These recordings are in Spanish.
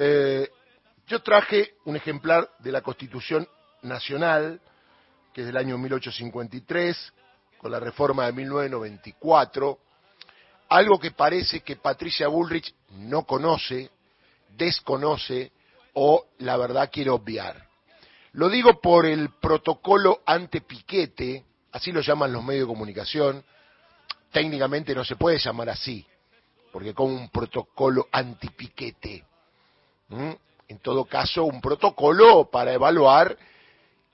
Eh, yo traje un ejemplar de la Constitución Nacional, que es del año 1853, con la reforma de 1994, algo que parece que Patricia Bullrich no conoce, desconoce o la verdad quiere obviar. Lo digo por el protocolo ante piquete, así lo llaman los medios de comunicación, técnicamente no se puede llamar así, porque como un protocolo antipiquete. En todo caso, un protocolo para evaluar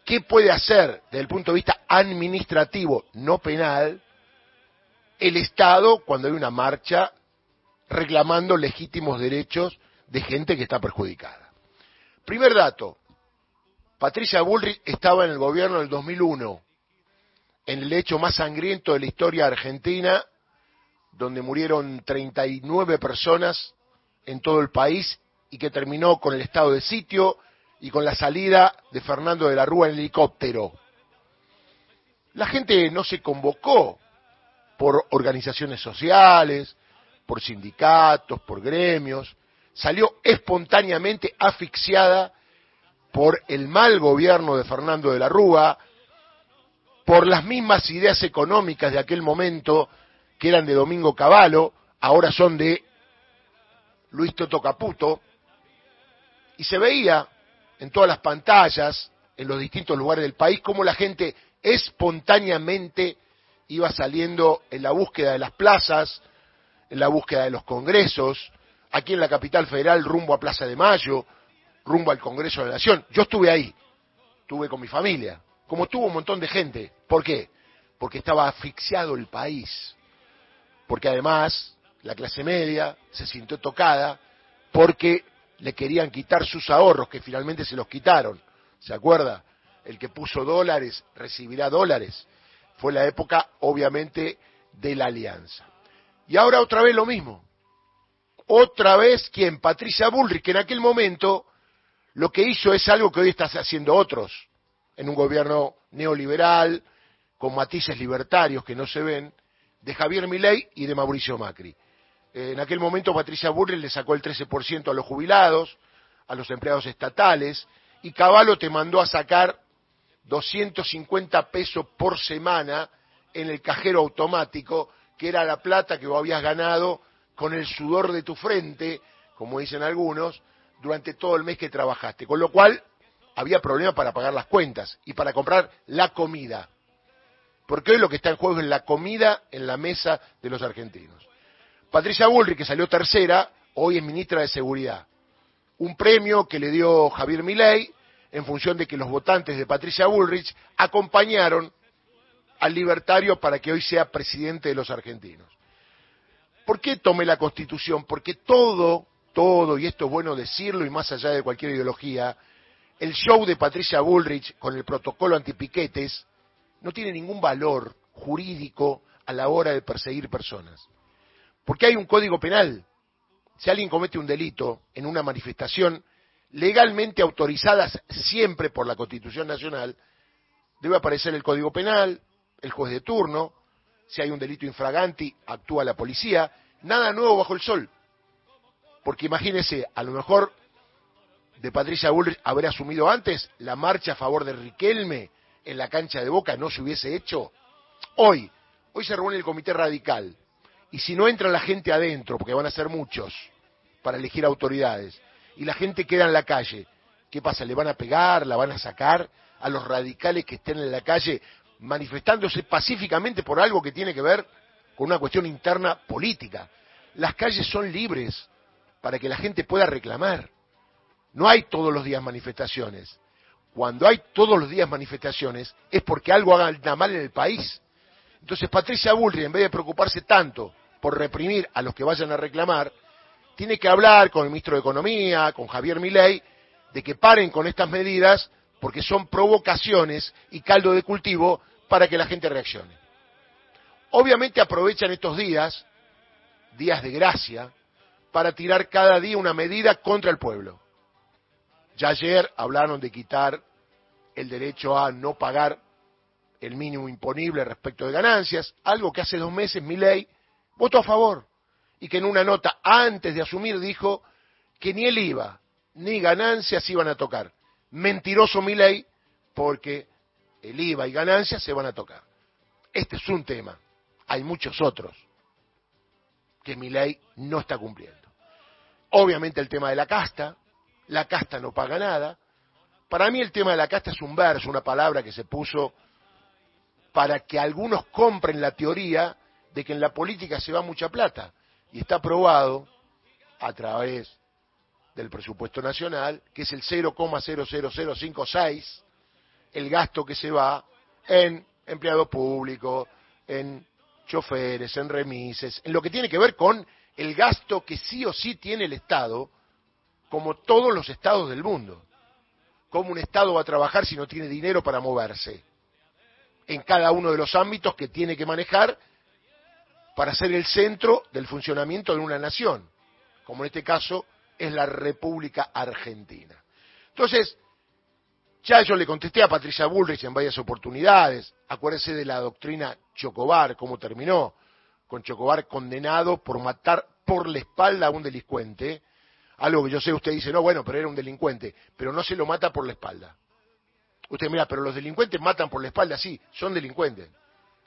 qué puede hacer desde el punto de vista administrativo, no penal, el Estado cuando hay una marcha reclamando legítimos derechos de gente que está perjudicada. Primer dato, Patricia Bullrich estaba en el gobierno del 2001, en el hecho más sangriento de la historia argentina, donde murieron 39 personas en todo el país y que terminó con el estado de sitio y con la salida de Fernando de la Rúa en helicóptero. La gente no se convocó por organizaciones sociales, por sindicatos, por gremios, salió espontáneamente asfixiada por el mal gobierno de Fernando de la Rúa, por las mismas ideas económicas de aquel momento que eran de Domingo Cavallo, ahora son de Luis Toto Caputo, y se veía en todas las pantallas, en los distintos lugares del país, cómo la gente espontáneamente iba saliendo en la búsqueda de las plazas, en la búsqueda de los congresos, aquí en la capital federal rumbo a Plaza de Mayo, rumbo al Congreso de la Nación. Yo estuve ahí, estuve con mi familia, como tuvo un montón de gente. ¿Por qué? Porque estaba asfixiado el país, porque además la clase media se sintió tocada, porque le querían quitar sus ahorros, que finalmente se los quitaron. ¿Se acuerda? El que puso dólares recibirá dólares. Fue la época, obviamente, de la alianza. Y ahora otra vez lo mismo. Otra vez quien, Patricia Bullrich, que en aquel momento lo que hizo es algo que hoy están haciendo otros, en un gobierno neoliberal, con matices libertarios que no se ven, de Javier Milei y de Mauricio Macri. En aquel momento Patricia Bullrich le sacó el 13% a los jubilados, a los empleados estatales, y Caballo te mandó a sacar 250 pesos por semana en el cajero automático, que era la plata que vos habías ganado con el sudor de tu frente, como dicen algunos, durante todo el mes que trabajaste. Con lo cual había problemas para pagar las cuentas y para comprar la comida. Porque hoy lo que está en juego es la comida en la mesa de los argentinos. Patricia Bullrich, que salió tercera, hoy es ministra de Seguridad. Un premio que le dio Javier Milei en función de que los votantes de Patricia Bullrich acompañaron al libertario para que hoy sea presidente de los argentinos. ¿Por qué tomé la Constitución? Porque todo, todo, y esto es bueno decirlo y más allá de cualquier ideología, el show de Patricia Bullrich con el protocolo antipiquetes no tiene ningún valor jurídico a la hora de perseguir personas. Porque hay un código penal. Si alguien comete un delito en una manifestación legalmente autorizadas siempre por la Constitución Nacional, debe aparecer el código penal, el juez de turno, si hay un delito infraganti, actúa la policía, nada nuevo bajo el sol. Porque imagínese, a lo mejor de Patricia Bullrich haber asumido antes la marcha a favor de Riquelme en la cancha de Boca no se hubiese hecho. Hoy, hoy se reúne el comité radical y si no entra la gente adentro, porque van a ser muchos para elegir autoridades, y la gente queda en la calle, ¿qué pasa? ¿Le van a pegar? ¿La van a sacar a los radicales que estén en la calle manifestándose pacíficamente por algo que tiene que ver con una cuestión interna política? Las calles son libres para que la gente pueda reclamar. No hay todos los días manifestaciones. Cuando hay todos los días manifestaciones es porque algo haga mal en el país. Entonces Patricia Bullrich, en vez de preocuparse tanto por reprimir a los que vayan a reclamar, tiene que hablar con el ministro de Economía, con Javier Milei, de que paren con estas medidas porque son provocaciones y caldo de cultivo para que la gente reaccione. Obviamente aprovechan estos días, días de gracia, para tirar cada día una medida contra el pueblo. Ya ayer hablaron de quitar el derecho a no pagar el mínimo imponible respecto de ganancias, algo que hace dos meses Milei votó a favor y que en una nota antes de asumir dijo que ni el IVA ni ganancias iban a tocar. Mentiroso mi ley, porque el IVA y ganancias se van a tocar. Este es un tema. Hay muchos otros que mi ley no está cumpliendo. Obviamente el tema de la casta, la casta no paga nada. Para mí el tema de la casta es un verso, una palabra que se puso para que algunos compren la teoría de que en la política se va mucha plata. Y está probado a través del presupuesto nacional, que es el 0,00056, el gasto que se va en empleado público, en choferes, en remises, en lo que tiene que ver con el gasto que sí o sí tiene el Estado, como todos los estados del mundo. ¿Cómo un Estado va a trabajar si no tiene dinero para moverse? En cada uno de los ámbitos que tiene que manejar para ser el centro del funcionamiento de una nación, como en este caso es la República Argentina. Entonces, ya yo le contesté a Patricia Bullrich en varias oportunidades, acuérdese de la doctrina Chocobar, cómo terminó, con Chocobar condenado por matar por la espalda a un delincuente, algo que yo sé, usted dice, no, bueno, pero era un delincuente, pero no se lo mata por la espalda. Usted mira, pero los delincuentes matan por la espalda, sí, son delincuentes.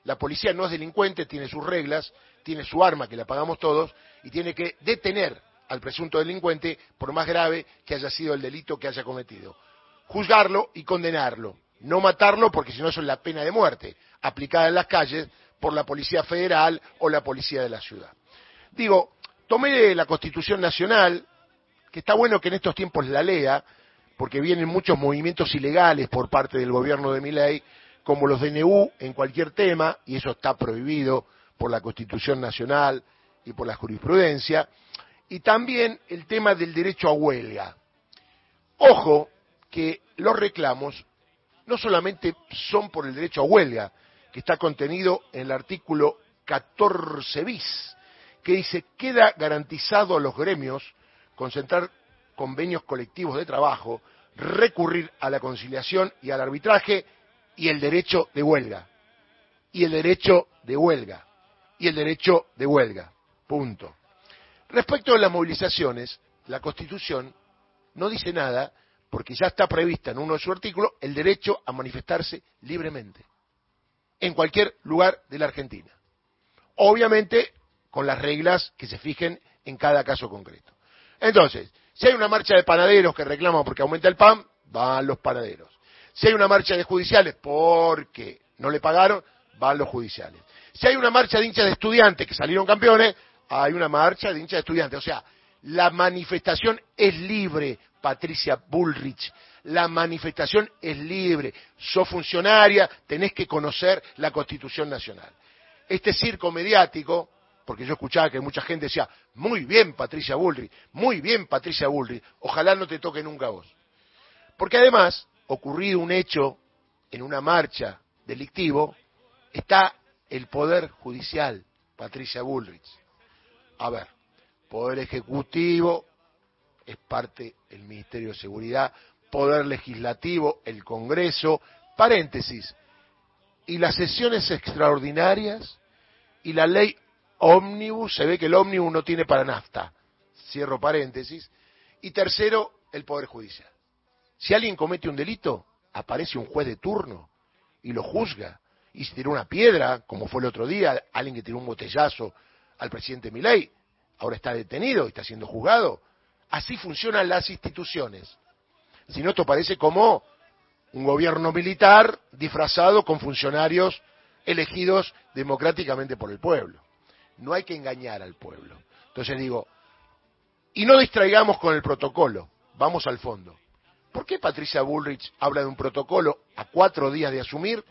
La policía no es delincuente, tiene sus reglas, tiene su arma, que la pagamos todos, y tiene que detener al presunto delincuente por más grave que haya sido el delito que haya cometido. Juzgarlo y condenarlo. No matarlo porque si no eso es la pena de muerte, aplicada en las calles por la Policía Federal o la Policía de la Ciudad. Digo, tomé la Constitución Nacional, que está bueno que en estos tiempos la lea, porque vienen muchos movimientos ilegales por parte del gobierno de Miley, como los DNU en cualquier tema, y eso está prohibido por la Constitución Nacional y por la jurisprudencia, y también el tema del derecho a huelga. Ojo que los reclamos no solamente son por el derecho a huelga, que está contenido en el artículo 14 bis, que dice, queda garantizado a los gremios concentrar convenios colectivos de trabajo, recurrir a la conciliación y al arbitraje y el derecho de huelga. Y el derecho de huelga. Y el derecho de huelga. Punto. Respecto a las movilizaciones, la Constitución no dice nada porque ya está prevista en uno de sus artículos el derecho a manifestarse libremente en cualquier lugar de la Argentina. Obviamente con las reglas que se fijen en cada caso concreto. Entonces, si hay una marcha de panaderos que reclaman porque aumenta el pan, van los panaderos. Si hay una marcha de judiciales porque no le pagaron, van los judiciales. Si hay una marcha de hinchas de estudiantes que salieron campeones, hay una marcha de hinchas de estudiantes. O sea, la manifestación es libre, Patricia Bullrich. La manifestación es libre. Sos funcionaria, tenés que conocer la Constitución Nacional. Este circo mediático, porque yo escuchaba que mucha gente decía, muy bien Patricia Bullrich, muy bien Patricia Bullrich, ojalá no te toque nunca a vos. Porque además, ocurrido un hecho en una marcha delictivo, está el Poder Judicial, Patricia Bullrich. A ver, Poder Ejecutivo es parte del Ministerio de Seguridad, Poder Legislativo, el Congreso, paréntesis, y las sesiones extraordinarias y la ley ómnibus, se ve que el ómnibus no tiene para nafta, cierro paréntesis, y tercero, el Poder Judicial. Si alguien comete un delito, aparece un juez de turno y lo juzga. Y si tiró una piedra, como fue el otro día, alguien que tiró un botellazo al presidente Milei, ahora está detenido y está siendo juzgado. Así funcionan las instituciones. Si no, esto parece como un gobierno militar disfrazado con funcionarios elegidos democráticamente por el pueblo. No hay que engañar al pueblo. Entonces digo, y no distraigamos con el protocolo, vamos al fondo. ¿Por qué Patricia Bullrich habla de un protocolo a cuatro días de asumir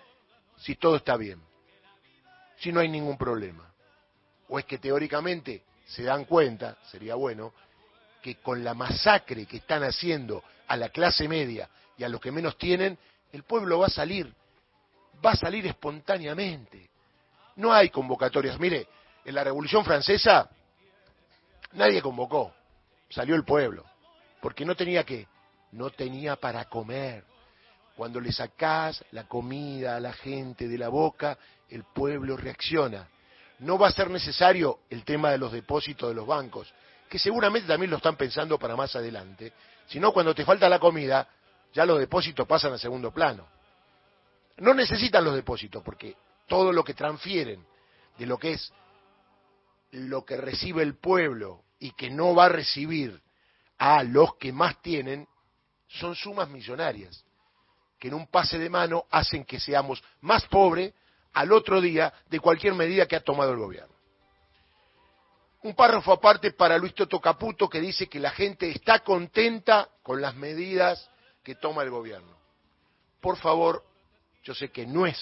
si todo está bien? Si no hay ningún problema. ¿O es que teóricamente se dan cuenta, sería bueno, que con la masacre que están haciendo a la clase media y a los que menos tienen, el pueblo va a salir, va a salir espontáneamente. No hay convocatorias. Mire, en la Revolución Francesa nadie convocó, salió el pueblo, porque no tenía que no tenía para comer. Cuando le sacás la comida a la gente de la boca, el pueblo reacciona. No va a ser necesario el tema de los depósitos de los bancos, que seguramente también lo están pensando para más adelante, Si no, cuando te falta la comida, ya los depósitos pasan a segundo plano. No necesitan los depósitos, porque todo lo que transfieren de lo que es lo que recibe el pueblo y que no va a recibir a los que más tienen, son sumas millonarias, que en un pase de mano hacen que seamos más pobres al otro día de cualquier medida que ha tomado el gobierno. Un párrafo aparte para Luis Toto Caputo que dice que la gente está contenta con las medidas que toma el gobierno. Por favor, yo sé que no es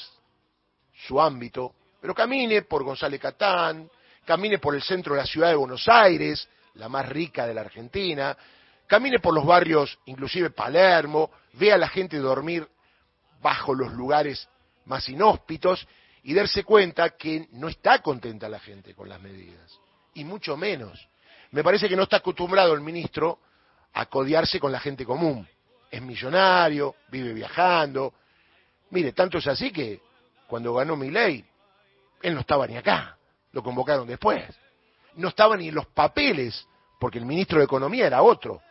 su ámbito, pero camine por González Catán, camine por el centro de la ciudad de Buenos Aires, la más rica de la Argentina, camine por los barrios, inclusive Palermo, vea a la gente dormir bajo los lugares más inhóspitos y darse cuenta que no está contenta la gente con las medidas, y mucho menos. Me parece que no está acostumbrado el ministro a codiarse con la gente común. Es millonario, vive viajando. Mire, tanto es así que cuando ganó mi ley, él no estaba ni acá, lo convocaron después. No estaba ni en los papeles, porque el ministro de Economía era otro.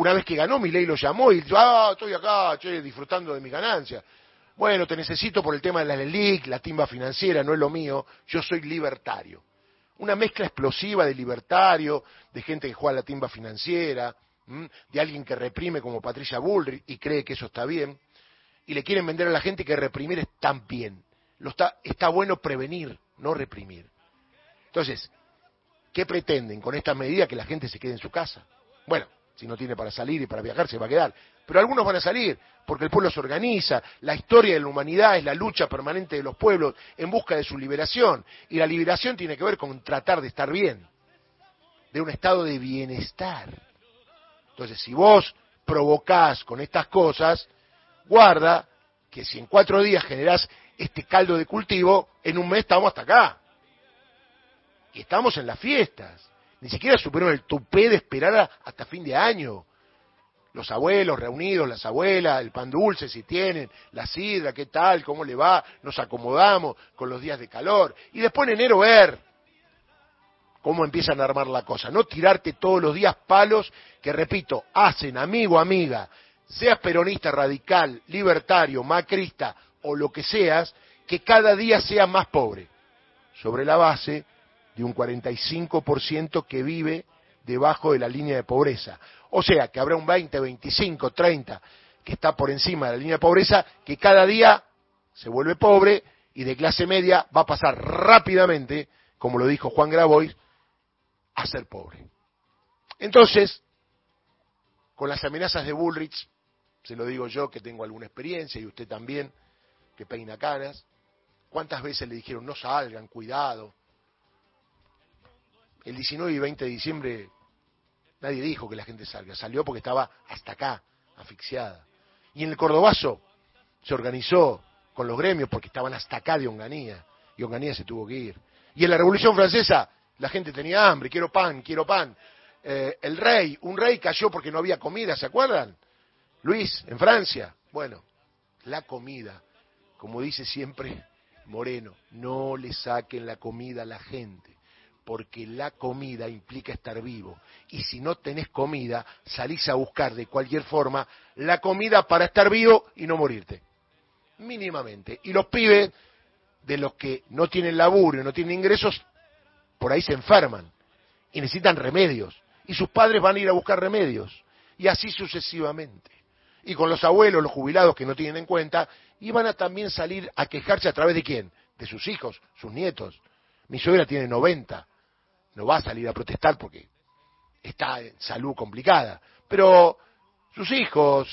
Una vez que ganó, mi ley lo llamó y dijo, ah, estoy acá, disfrutando de mi ganancia. Bueno, te necesito por el tema de la LELIC, la timba financiera, no es lo mío, yo soy libertario. Una mezcla explosiva de libertario, de gente que juega la timba financiera, de alguien que reprime como Patricia Bullrich y cree que eso está bien, y le quieren vender a la gente que reprimir está bien. Lo está, está bueno prevenir, no reprimir. Entonces, ¿qué pretenden con esta medida? Que la gente se quede en su casa. Bueno, si no tiene para salir y para viajar, se va a quedar. Pero algunos van a salir, porque el pueblo se organiza. La historia de la humanidad es la lucha permanente de los pueblos en busca de su liberación. Y la liberación tiene que ver con tratar de estar bien, de un estado de bienestar. Entonces, si vos provocás con estas cosas, guarda que si en cuatro días generás este caldo de cultivo, en un mes estamos hasta acá. Y estamos en las fiestas. Ni siquiera superaron el tupé de esperar hasta fin de año. Los abuelos reunidos, las abuelas, el pan dulce si tienen, la sidra, qué tal, cómo le va, nos acomodamos con los días de calor. Y después en enero ver cómo empiezan a armar la cosa. No tirarte todos los días palos que, repito, hacen, amigo, amiga, seas peronista, radical, libertario, macrista o lo que seas, que cada día sea más pobre, sobre la base de un 45% que vive debajo de la línea de pobreza. O sea, que habrá un 20, 25, 30 que está por encima de la línea de pobreza, que cada día se vuelve pobre y de clase media va a pasar rápidamente, como lo dijo Juan Grabois, a ser pobre. Entonces, con las amenazas de Bullrich, se lo digo yo que tengo alguna experiencia y usted también, que peina canas, ¿cuántas veces le dijeron no salgan, cuidado? El 19 y 20 de diciembre nadie dijo que la gente salga, salió porque estaba hasta acá, asfixiada. Y en el Cordobazo se organizó con los gremios porque estaban hasta acá de Onganía, y Onganía se tuvo que ir. Y en la Revolución Francesa la gente tenía hambre, quiero pan, quiero pan. Eh, el rey, un rey cayó porque no había comida, ¿se acuerdan? Luis, en Francia. Bueno, la comida, como dice siempre Moreno, no le saquen la comida a la gente, porque la comida implica estar vivo. Y si no tenés comida, salís a buscar de cualquier forma la comida para estar vivo y no morirte. Mínimamente. Y los pibes, de los que no tienen laburo y no tienen ingresos, por ahí se enferman y necesitan remedios. Y sus padres van a ir a buscar remedios. Y así sucesivamente. Y con los abuelos, los jubilados que no tienen en cuenta, iban a también salir a quejarse a través de quién? De sus hijos, sus nietos. Mi suegra tiene 90. No va a salir a protestar porque está en salud complicada. Pero sus hijos,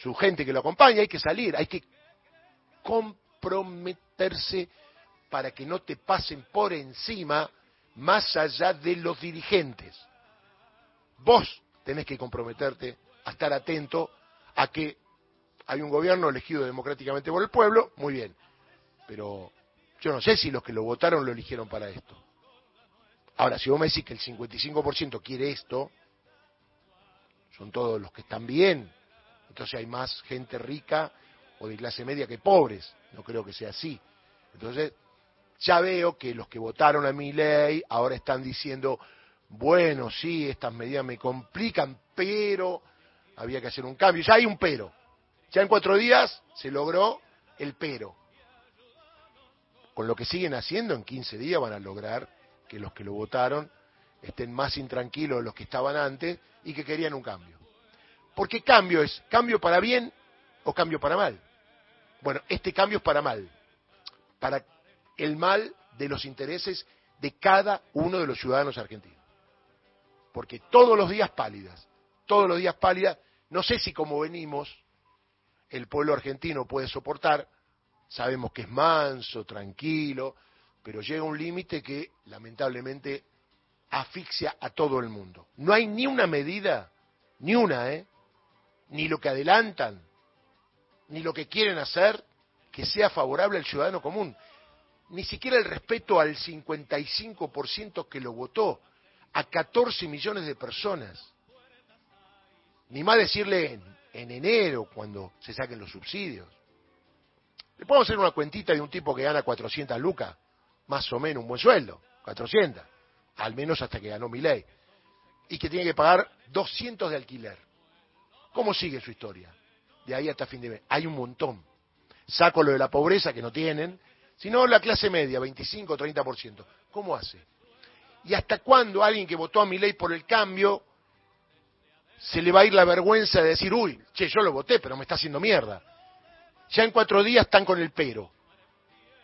su gente que lo acompaña, hay que salir, hay que comprometerse para que no te pasen por encima más allá de los dirigentes. Vos tenés que comprometerte a estar atento a que hay un gobierno elegido democráticamente por el pueblo, muy bien, pero yo no sé si los que lo votaron lo eligieron para esto. Ahora, si vos me decís que el 55% quiere esto, son todos los que están bien, entonces hay más gente rica o de clase media que pobres, no creo que sea así. Entonces, ya veo que los que votaron a mi ley ahora están diciendo, bueno, sí, estas medidas me complican, pero había que hacer un cambio. Ya hay un pero. Ya en cuatro días se logró el pero. Con lo que siguen haciendo, en 15 días van a lograr que los que lo votaron estén más intranquilos de los que estaban antes y que querían un cambio. Porque cambio es cambio para bien o cambio para mal. Bueno, este cambio es para mal, para el mal de los intereses de cada uno de los ciudadanos argentinos. Porque todos los días pálidas, todos los días pálidas, no sé si como venimos, el pueblo argentino puede soportar, sabemos que es manso, tranquilo, pero llega un límite que lamentablemente asfixia a todo el mundo. No hay ni una medida, ni una, ¿eh? ni lo que adelantan, ni lo que quieren hacer que sea favorable al ciudadano común. Ni siquiera el respeto al 55% que lo votó, a 14 millones de personas. Ni más decirle en, en enero, cuando se saquen los subsidios. Le podemos hacer una cuentita de un tipo que gana 400 lucas, más o menos un buen sueldo, 400 al menos hasta que ganó mi ley, y que tiene que pagar 200 de alquiler. ¿Cómo sigue su historia? De ahí hasta fin de mes. Hay un montón. Saco lo de la pobreza que no tienen, sino la clase media, 25 o 30%. ¿Cómo hace? ¿Y hasta cuándo alguien que votó a mi ley por el cambio se le va a ir la vergüenza de decir, uy, che, yo lo voté, pero me está haciendo mierda? Ya en cuatro días están con el pero.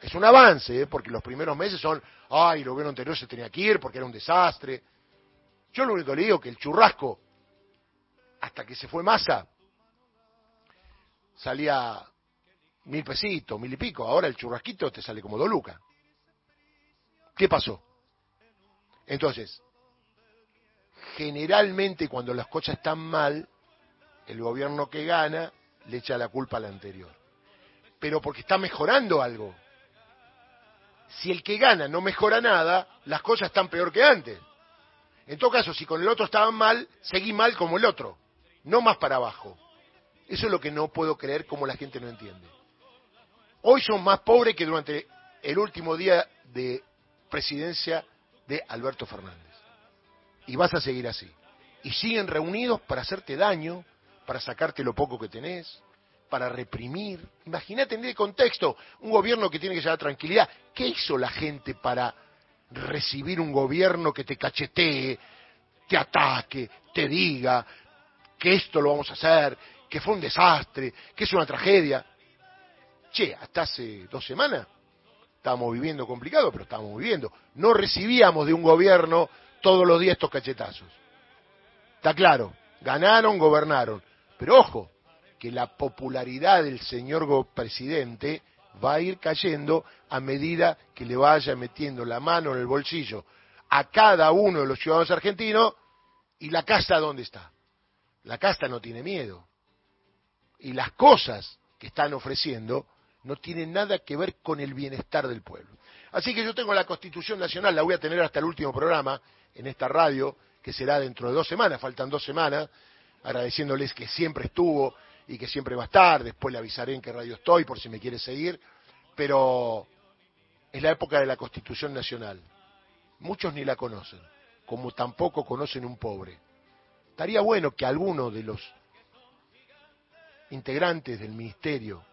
Es un avance, ¿eh? porque los primeros meses son, ay, el gobierno anterior se tenía que ir porque era un desastre. Yo lo único que le digo que el churrasco, hasta que se fue masa, salía mil pesitos, mil y pico. Ahora el churrasquito te sale como dos lucas. ¿Qué pasó? Entonces, generalmente cuando las cosas están mal, el gobierno que gana le echa la culpa al anterior. Pero porque está mejorando algo si el que gana no mejora nada, las cosas están peor que antes. En todo caso, si con el otro estaban mal, seguí mal como el otro, no más para abajo. Eso es lo que no puedo creer como la gente no entiende. Hoy son más pobres que durante el último día de presidencia de Alberto Fernández. Y vas a seguir así. Y siguen reunidos para hacerte daño, para sacarte lo poco que tenés, para reprimir. Imagínate en el contexto, un gobierno que tiene que llevar tranquilidad. ¿Qué hizo la gente para recibir un gobierno que te cachetee, te ataque, te diga que esto lo vamos a hacer, que fue un desastre, que es una tragedia? Che, hasta hace dos semanas estábamos viviendo complicado, pero estábamos viviendo. No recibíamos de un gobierno todos los días estos cachetazos. Está claro, ganaron, gobernaron. Pero ojo, que la popularidad del señor presidente va a ir cayendo a medida que le vaya metiendo la mano en el bolsillo a cada uno de los ciudadanos argentinos y la casta dónde está. La casta no tiene miedo. Y las cosas que están ofreciendo no tienen nada que ver con el bienestar del pueblo. Así que yo tengo la Constitución Nacional, la voy a tener hasta el último programa en esta radio, que será dentro de dos semanas, faltan dos semanas, agradeciéndoles que siempre estuvo y que siempre va a estar, después le avisaré en qué radio estoy por si me quiere seguir, pero es la época de la Constitución Nacional. Muchos ni la conocen, como tampoco conocen un pobre. Estaría bueno que alguno de los integrantes del ministerio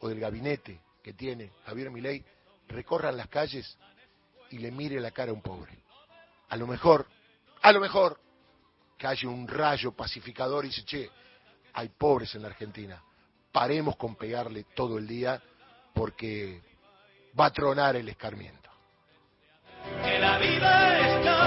o del gabinete que tiene Javier Milei recorran las calles y le mire la cara a un pobre. A lo mejor, a lo mejor, que haya un rayo pacificador y dice, che, hay pobres en la Argentina. Paremos con pegarle todo el día porque va a tronar el escarmiento. Que la vida